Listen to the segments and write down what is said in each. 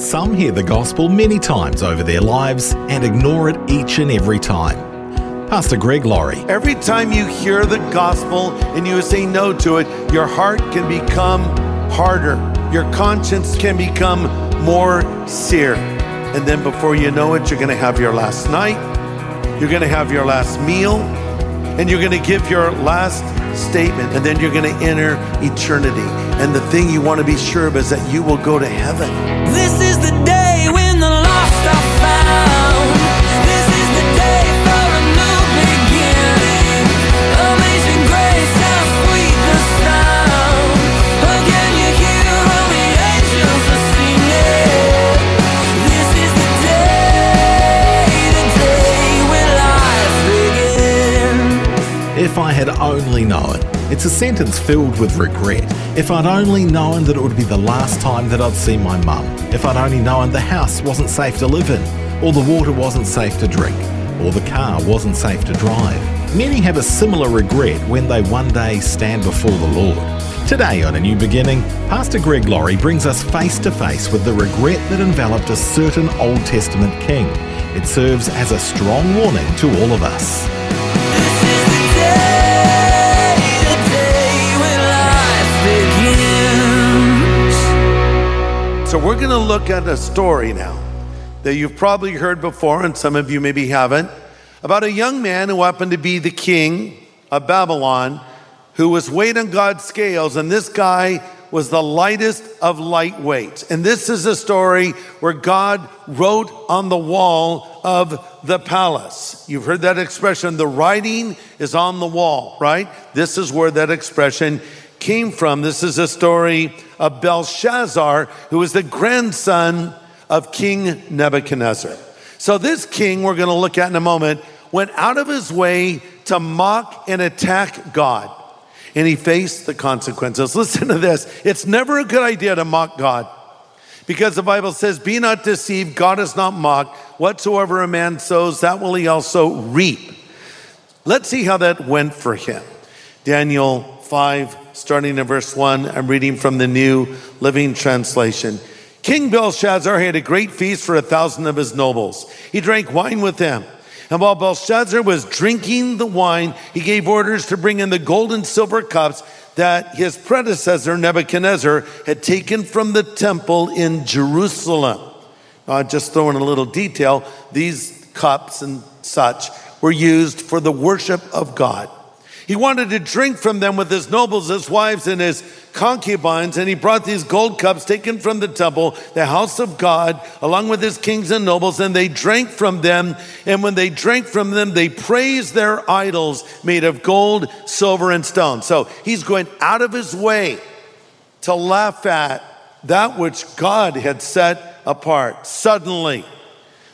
Some hear the gospel many times over their lives and ignore it each and every time. Pastor Greg Laurie. Every time you hear the gospel and you say no to it, your heart can become harder. Your conscience can become more seared. And then before you know it, you're going to have your last night, you're going to have your last meal, and you're going to give your last statement, and then you're going to enter eternity. And the thing you want to be sure of is that you will go to heaven. This is the day If I had only known. It's a sentence filled with regret. If I'd only known that it would be the last time that I'd see my mum. If I'd only known the house wasn't safe to live in, or the water wasn't safe to drink, or the car wasn't safe to drive. Many have a similar regret when they one day stand before the Lord. Today on A New Beginning, Pastor Greg Laurie brings us face to face with the regret that enveloped a certain Old Testament king. It serves as a strong warning to all of us. So we're going to look at a story now that you've probably heard before, and some of you maybe haven't, about a young man who happened to be the king of Babylon who was weighed on God's scales, and this guy was the lightest of lightweights. And this is a story where God wrote on the wall of the palace. You've heard that expression, the writing is on the wall, right? This is where that expression came from. This is a story of Belshazzar, who was the grandson of King Nebuchadnezzar. So, this king we're going to look at in a moment went out of his way to mock and attack God, and he faced the consequences. Listen to this it's never a good idea to mock God. Because the Bible says, Be not deceived, God is not mocked. Whatsoever a man sows, that will he also reap. Let's see how that went for him. Daniel 5, starting in verse 1, I'm reading from the New Living Translation. King Belshazzar had a great feast for a thousand of his nobles. He drank wine with them. And while Belshazzar was drinking the wine, he gave orders to bring in the gold and silver cups that his predecessor Nebuchadnezzar had taken from the temple in Jerusalem. Uh, just throwing a little detail, these cups and such were used for the worship of God. He wanted to drink from them with his nobles, his wives, and his concubines, and he brought these gold cups taken from the temple, the house of God, along with his kings and nobles, and they drank from them. And when they drank from them, they praised their idols made of gold, silver, and stone. So he's going out of his way to laugh at that which God had set apart. Suddenly,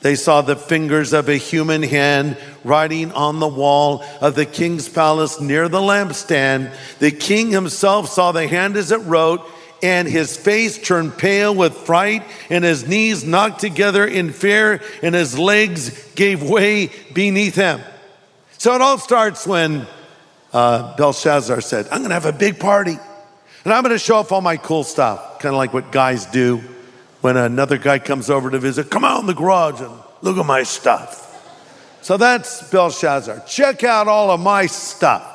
they saw the fingers of a human hand writing on the wall of the king's palace near the lampstand. The king himself saw the hand as it wrote, and his face turned pale with fright, and his knees knocked together in fear, and his legs gave way beneath him. So it all starts when uh, Belshazzar said, I'm going to have a big party, and I'm going to show off all my cool stuff, kind of like what guys do when another guy comes over to visit, come out in the garage and look at my stuff. So that's Belshazzar. Check out all of my stuff.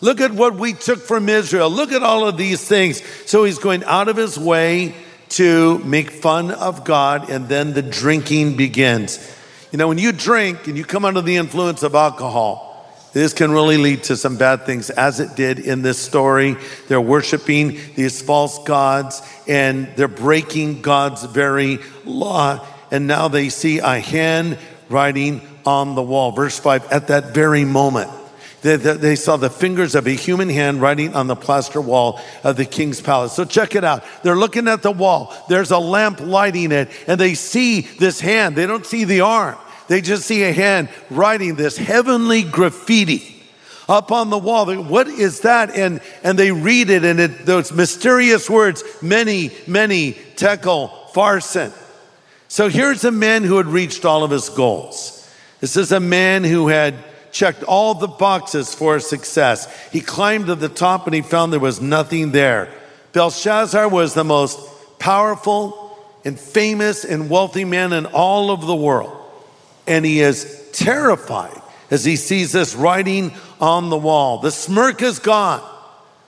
Look at what we took from Israel. Look at all of these things. So he's going out of his way to make fun of God, and then the drinking begins. You know, when you drink and you come under the influence of alcohol, this can really lead to some bad things, as it did in this story. They're worshiping these false gods and they're breaking God's very law. And now they see a hand writing on the wall. Verse 5 At that very moment, They, they- they saw the fingers of a human hand writing on the plaster wall of the king's palace. So check it out. They're looking at the wall. There's a lamp lighting it, and they see this hand. They don't see the arm. They just see a hand writing this heavenly graffiti up on the wall. What is that? And and they read it, and it, those mysterious words, mene, mene, tekel, parsin. So here's a man who had reached all of his goals. This is a man who had checked all the boxes for success. He climbed to the top and he found there was nothing there. Belshazzar was the most powerful and famous and wealthy man in all of the world. And he is terrified as he sees this writing on the wall. The smirk is gone.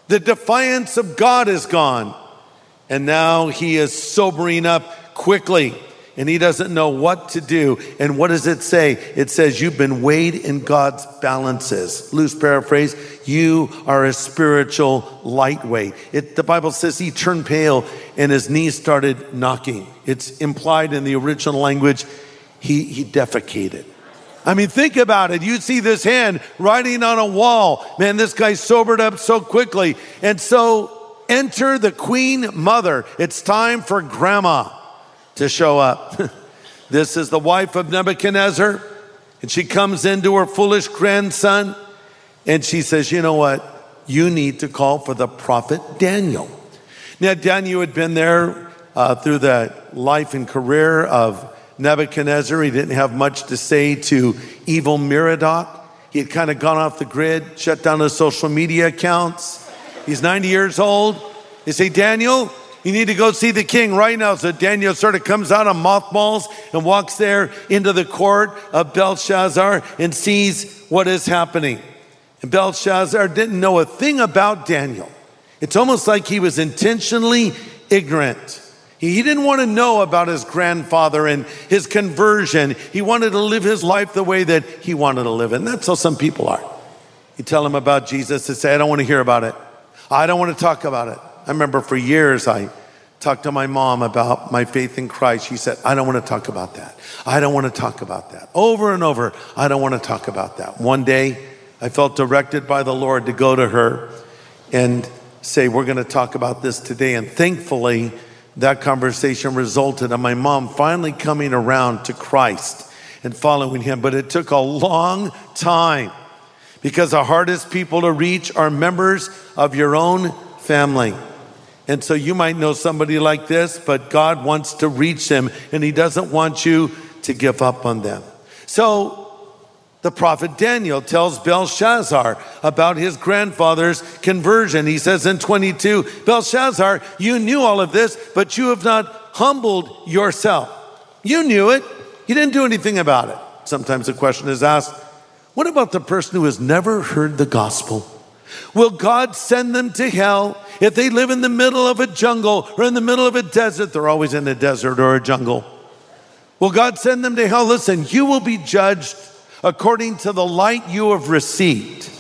The defiance of God is gone. And now he is sobering up quickly and he doesn't know what to do. And what does it say? It says, You've been weighed in God's balances. Loose paraphrase, you are a spiritual lightweight. It, the Bible says he turned pale and his knees started knocking. It's implied in the original language, he, he defecated. I mean, think about it. You see this hand writing on a wall. Man, this guy sobered up so quickly. And so enter the queen mother. It's time for grandma to show up. this is the wife of Nebuchadnezzar. And she comes into her foolish grandson and she says, You know what? You need to call for the prophet Daniel. Now, Daniel had been there uh, through the life and career of Nebuchadnezzar. He didn't have much to say to Evil-Merodach. He had kind of gone off the grid, shut down his social media accounts. He's 90 years old. They say, Daniel, you need to go see the king right now. So Daniel sort of comes out of mothballs and walks there into the court of Belshazzar and sees what is happening. And Belshazzar didn't know a thing about Daniel. It's almost like he was intentionally ignorant. He didn't want to know about his grandfather and his conversion. He wanted to live his life the way that he wanted to live. And that's how some people are. You tell them about Jesus, they say, I don't want to hear about it. I don't want to talk about it. I remember for years I talked to my mom about my faith in Christ. She said, I don't want to talk about that. I don't want to talk about that. Over and over, I don't want to talk about that. One day, I felt directed by the Lord to go to her and say, We're going to talk about this today. And thankfully, that conversation resulted in my mom finally coming around to Christ and following him. But it took a long time because the hardest people to reach are members of your own family. And so you might know somebody like this, but God wants to reach them and He doesn't want you to give up on them. So the prophet Daniel tells Belshazzar about his grandfather's conversion. He says in 22, Belshazzar, you knew all of this, but you have not humbled yourself. You knew it. You didn't do anything about it. Sometimes the question is asked, what about the person who has never heard the gospel? Will God send them to hell if they live in the middle of a jungle or in the middle of a desert? They're always in a desert or a jungle. Will God send them to hell? Listen, you will be judged according to the light you have received.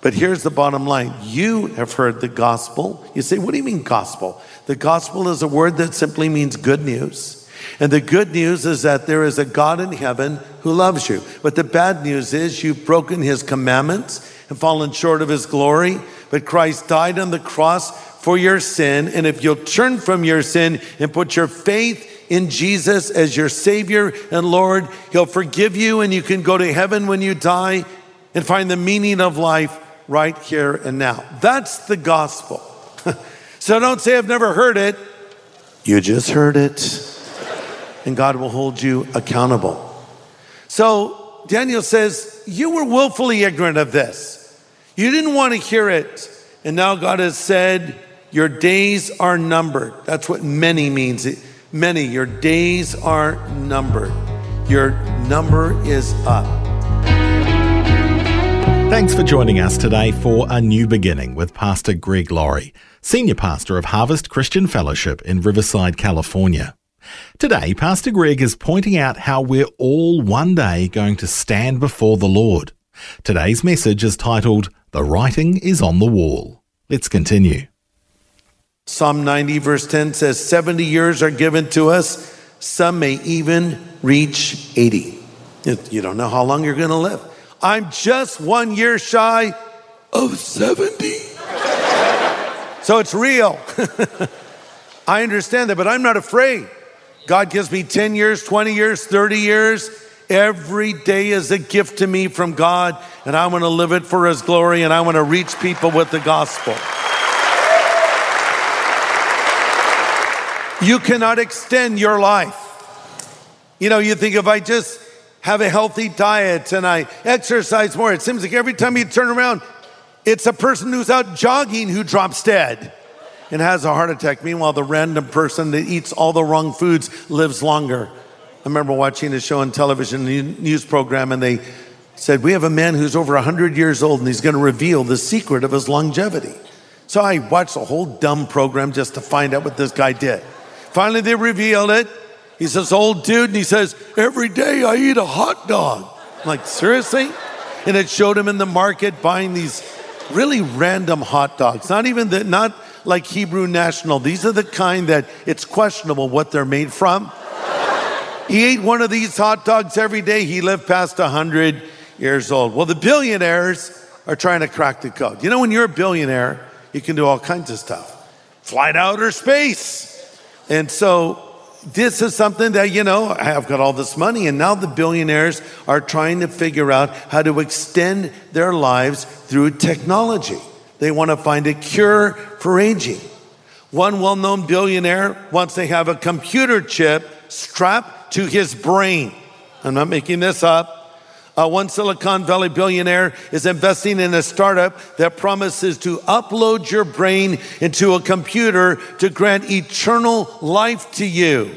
But here's the bottom line you have heard the gospel. You say, What do you mean, gospel? The gospel is a word that simply means good news. And the good news is that there is a God in heaven who loves you. But the bad news is you've broken his commandments and fallen short of his glory. But Christ died on the cross for your sin. And if you'll turn from your sin and put your faith in Jesus as your Savior and Lord, He'll forgive you and you can go to heaven when you die and find the meaning of life right here and now. That's the gospel. so don't say, I've never heard it. You just heard it. And God will hold you accountable. So Daniel says, You were willfully ignorant of this. You didn't want to hear it. And now God has said, Your days are numbered. That's what mene means. Mene, your days are numbered. Your number is up. Thanks for joining us today for A New Beginning with Pastor Greg Laurie, Senior Pastor of Harvest Christian Fellowship in Riverside, California. Today, Pastor Greg is pointing out how we're all one day going to stand before the Lord. Today's message is titled, The Writing is on the Wall. Let's continue. Psalm 90, verse 10 says, 70 years are given to us. Some may even reach 80. You don't know how long you're going to live. I'm just one year shy of 70. so it's real. I understand that, but I'm not afraid. God gives me 10 years, 20 years, 30 years. Every day is a gift to me from God, and I want to live it for His glory, and I want to reach people with the gospel. You cannot extend your life. You know, you think if I just have a healthy diet and I exercise more, it seems like every time you turn around, it's a person who's out jogging who drops dead and has a heart attack. Meanwhile, the random person that eats all the wrong foods lives longer. I remember watching a show on television, a news program, and they said, We have a man who's over 100 years old and he's going to reveal the secret of his longevity. So I watched a whole dumb program just to find out what this guy did. Finally, they revealed it. He's this old dude and he says, Every day I eat a hot dog. I'm like, Seriously? And it showed him in the market buying these really random hot dogs. Not even the, not like Hebrew National. These are the kind that it's questionable what they're made from. He ate one of these hot dogs every day. He lived past 100 years old. Well, the billionaires are trying to crack the code. You know, when you're a billionaire, you can do all kinds of stuff fly to outer space. And so, this is something that, you know, I've got all this money, and now the billionaires are trying to figure out how to extend their lives through technology. They want to find a cure for aging. One well known billionaire wants to have a computer chip strapped to his brain. I'm not making this up. Uh, one Silicon Valley billionaire is investing in a startup that promises to upload your brain into a computer to grant eternal life to you,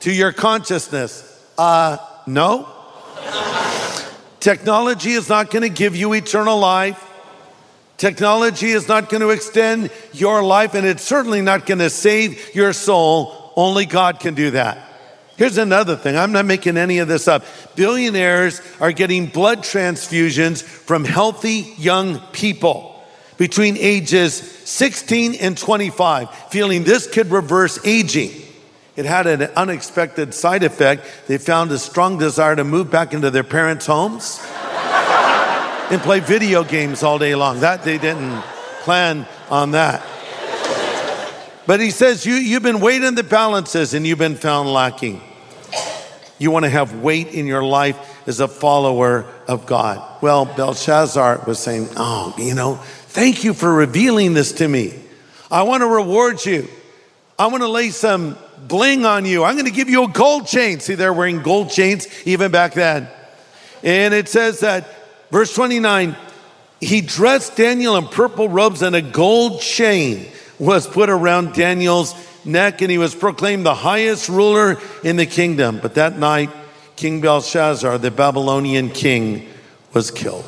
to your consciousness. Uh, no. Technology is not going to give you eternal life. Technology is not going to extend your life, and it's certainly not going to save your soul. Only God can do that. Here's another thing I'm not making any of this up. Billionaires are getting blood transfusions from healthy young people between ages 16 and 25, feeling this could reverse aging. It had an unexpected side effect. They found a strong desire to move back into their parents' homes and play video games all day long. That they didn't plan on that. But he says, you, You've been weighing the balances and you've been found lacking. You want to have weight in your life as a follower of God. Well, Belshazzar was saying, Oh, you know, thank you for revealing this to me. I want to reward you. I want to lay some bling on you. I'm going to give you a gold chain. See, they're wearing gold chains even back then. And it says that, verse 29, he dressed Daniel in purple robes and a gold chain was put around Daniel's neck, and he was proclaimed the highest ruler in the kingdom. But that night, King Belshazzar, the Babylonian king, was killed.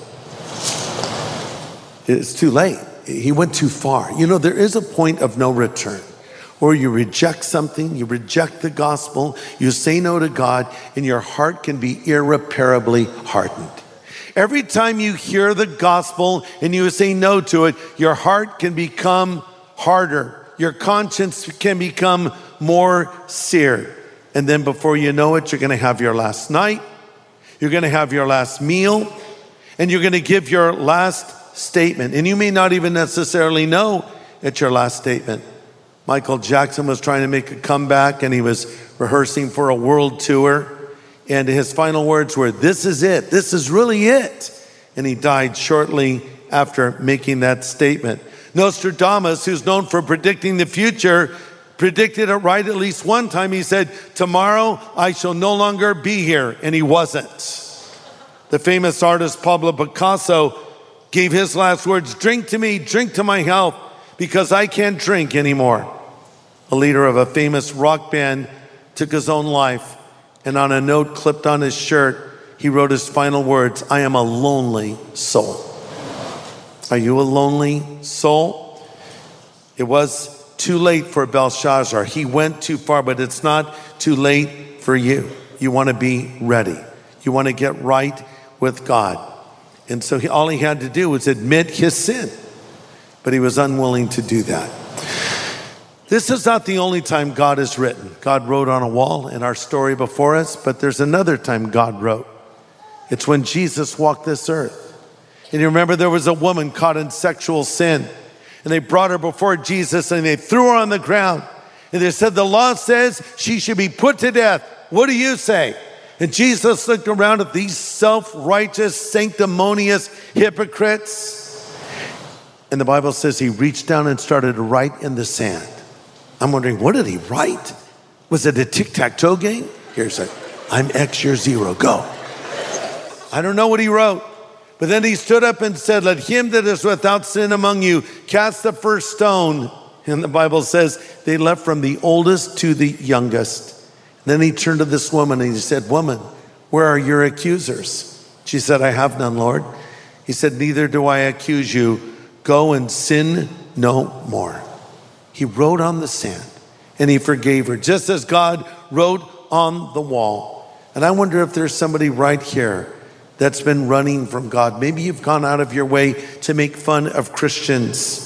It's too late. He went too far. You know, there is a point of no return or you reject something, you reject the gospel, you say no to God, and your heart can be irreparably hardened. Every time you hear the gospel and you say no to it, your heart can become harder. Your conscience can become more seared. And then before you know it, you're going to have your last night, you're going to have your last meal, and you're going to give your last statement. And you may not even necessarily know it's your last statement. Michael Jackson was trying to make a comeback and he was rehearsing for a world tour. And his final words were, This is it. This is really it. And he died shortly after making that statement. Nostradamus, who's known for predicting the future, predicted it right at least one time. He said, Tomorrow I shall no longer be here. And he wasn't. The famous artist Pablo Picasso gave his last words Drink to me, drink to my health, because I can't drink anymore. A leader of a famous rock band took his own life, and on a note clipped on his shirt, he wrote his final words I am a lonely soul. Are you a lonely soul? It was too late for Belshazzar. He went too far, but it's not too late for you. You want to be ready, you want to get right with God. And so he, all he had to do was admit his sin, but he was unwilling to do that. This is not the only time God has written. God wrote on a wall in our story before us, but there's another time God wrote. It's when Jesus walked this earth. And you remember there was a woman caught in sexual sin. And they brought her before Jesus and they threw her on the ground. And they said, The law says she should be put to death. What do you say? And Jesus looked around at these self righteous, sanctimonious hypocrites. And the Bible says he reached down and started to write in the sand. I'm wondering, what did he write? Was it a tic tac toe game? Here's it I'm X, you're zero, go. I don't know what he wrote. But then he stood up and said, Let him that is without sin among you cast the first stone. And the Bible says they left from the oldest to the youngest. And Then he turned to this woman and he said, Woman, where are your accusers? She said, I have none, Lord. He said, Neither do I accuse you. Go and sin no more. He wrote on the sand and he forgave her, just as God wrote on the wall. And I wonder if there's somebody right here that's been running from God. Maybe you've gone out of your way to make fun of Christians,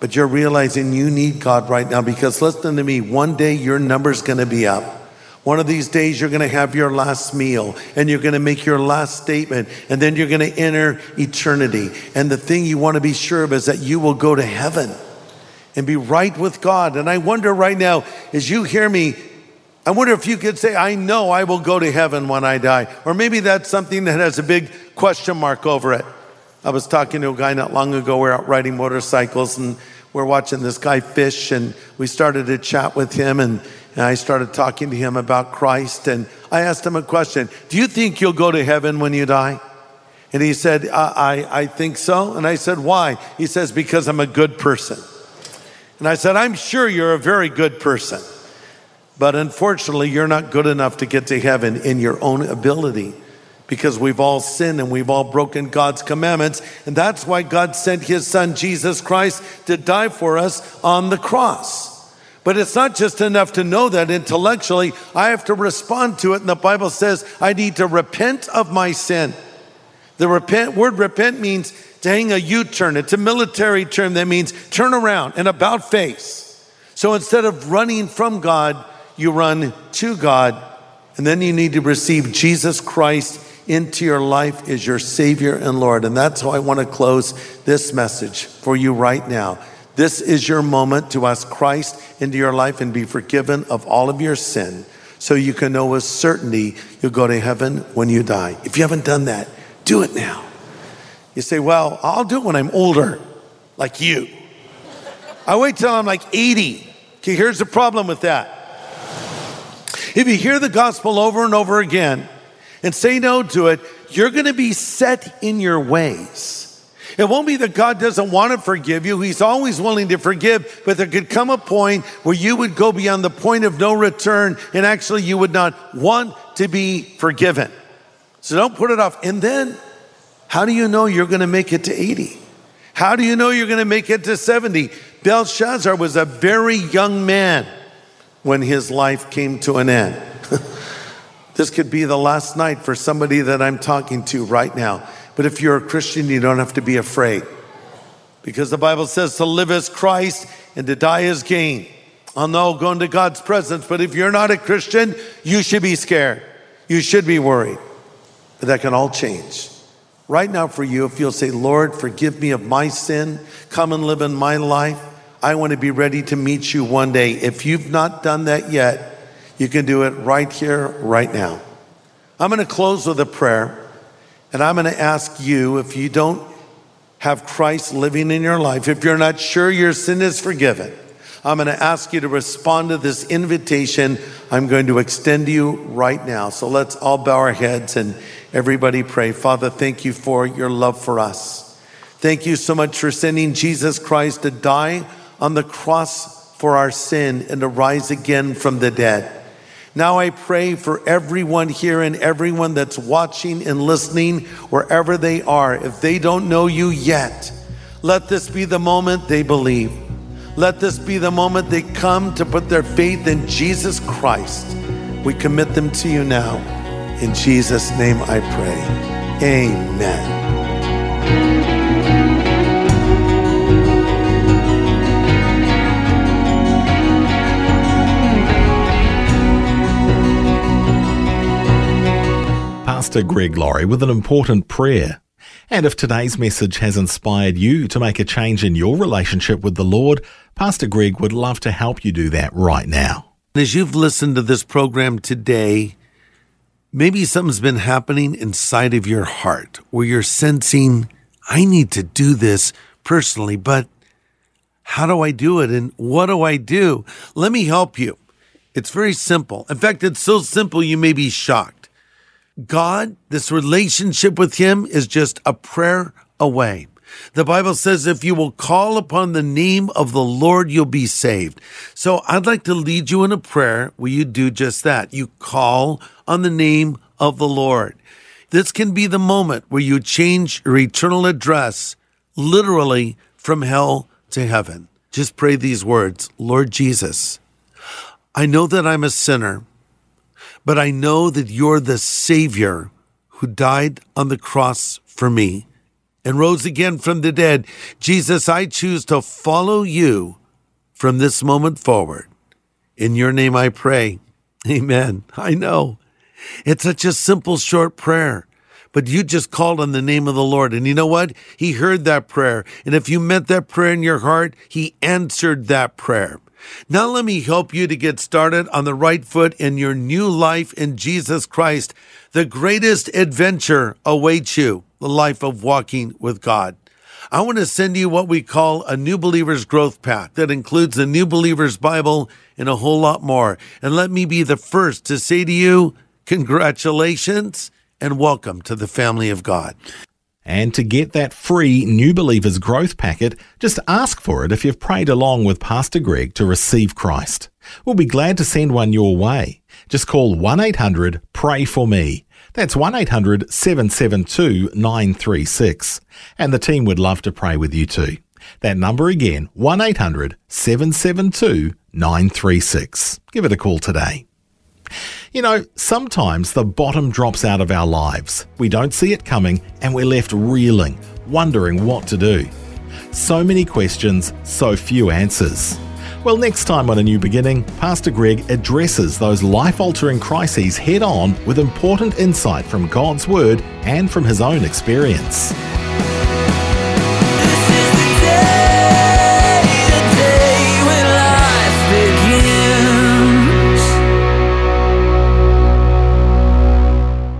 but you're realizing you need God right now because listen to me, one day your number's gonna be up. One of these days, you're going to have your last meal and you're going to make your last statement, and then you're going to enter eternity. And the thing you want to be sure of is that you will go to heaven and be right with God. And I wonder right now, as you hear me, I wonder if you could say, I know I will go to heaven when I die. Or maybe that's something that has a big question mark over it. I was talking to a guy not long ago. We are out riding motorcycles and we're watching this guy fish, and we started to chat with him, and, and I started talking to him about Christ. And I asked him a question Do you think you'll go to heaven when you die? And he said, I, I, I think so. And I said, Why? He says, Because I'm a good person. And I said, I'm sure you're a very good person. But unfortunately, you're not good enough to get to heaven in your own ability because we've all sinned and we've all broken God's commandments. And that's why God sent his son, Jesus Christ, to die for us on the cross. But it's not just enough to know that intellectually, I have to respond to it. And the Bible says I need to repent of my sin. The repent, word repent means to hang a U turn. It's a military term that means turn around and about face. So instead of running from God, you run to God, and then you need to receive Jesus Christ into your life as your Savior and Lord. And that's how I want to close this message for you right now. This is your moment to ask Christ into your life and be forgiven of all of your sin so you can know with certainty you'll go to heaven when you die. If you haven't done that, do it now. You say, Well, I'll do it when I'm older, like you. I wait till I'm like 80. Okay, here's the problem with that. If you hear the gospel over and over again and say no to it, you're going to be set in your ways. It won't be that God doesn't want to forgive you. He's always willing to forgive, but there could come a point where you would go beyond the point of no return and actually you would not want to be forgiven. So don't put it off. And then, how do you know you're going to make it to 80? How do you know you're going to make it to 70? Belshazzar was a very young man when his life came to an end. this could be the last night for somebody that I'm talking to right now. But if you're a Christian, you don't have to be afraid. Because the Bible says to live as Christ and to die as gain. I'll know going to God's presence, but if you're not a Christian, you should be scared. You should be worried. But that can all change. Right now, for you, if you'll say, Lord, forgive me of my sin, come and live in my life, I want to be ready to meet you one day. If you've not done that yet, you can do it right here, right now. I'm going to close with a prayer, and I'm going to ask you if you don't have Christ living in your life, if you're not sure your sin is forgiven, I'm going to ask you to respond to this invitation I'm going to extend to you right now. So let's all bow our heads and everybody pray. Father, thank you for your love for us. Thank you so much for sending Jesus Christ to die on the cross for our sin and to rise again from the dead. Now I pray for everyone here and everyone that's watching and listening wherever they are. If they don't know you yet, let this be the moment they believe. Let this be the moment they come to put their faith in Jesus Christ. We commit them to you now. In Jesus' name I pray. Amen. Pastor Greg Laurie with an important prayer. And if today's message has inspired you to make a change in your relationship with the Lord, Pastor Greg would love to help you do that right now. As you've listened to this program today, maybe something's been happening inside of your heart where you're sensing, I need to do this personally, but how do I do it? And what do I do? Let me help you. It's very simple. In fact, it's so simple you may be shocked. God, this relationship with Him is just a prayer away. The Bible says if you will call upon the name of the Lord, you'll be saved. So I'd like to lead you in a prayer where you do just that. You call on the name of the Lord. This can be the moment where you change your eternal address literally from hell to heaven. Just pray these words Lord Jesus, I know that I'm a sinner, but I know that you're the Savior who died on the cross for me and rose again from the dead. Jesus, I choose to follow you from this moment forward. In your name I pray. Amen. I know. It's such a simple, short prayer. But you just called on the name of the Lord. And you know what? He heard that prayer. And if you meant that prayer in your heart, He answered that prayer. Now let me help you to get started on the right foot in your new life in Jesus Christ. The greatest adventure awaits you, the life of walking with God. I want to send you what we call a New Believer's Growth Pack that includes the New Believer's Bible and a whole lot more. And let me be the first to say to you, congratulations and welcome to the family of God. And to get that free New Believers Growth Packet, just ask for it if you've prayed along with Pastor Greg to receive Christ. We'll be glad to send one your way. Just call 1 800 Pray For Me. That's 1 800 772 936. And the team would love to pray with you too. That number again, 1 800 772 936. Give it a call today. You know, sometimes the bottom drops out of our lives. We don't see it coming and we're left reeling, wondering what to do. So many questions, so few answers. Well, next time on A New Beginning, Pastor Greg addresses those life altering crises head on with important insight from God's Word and from his own experience.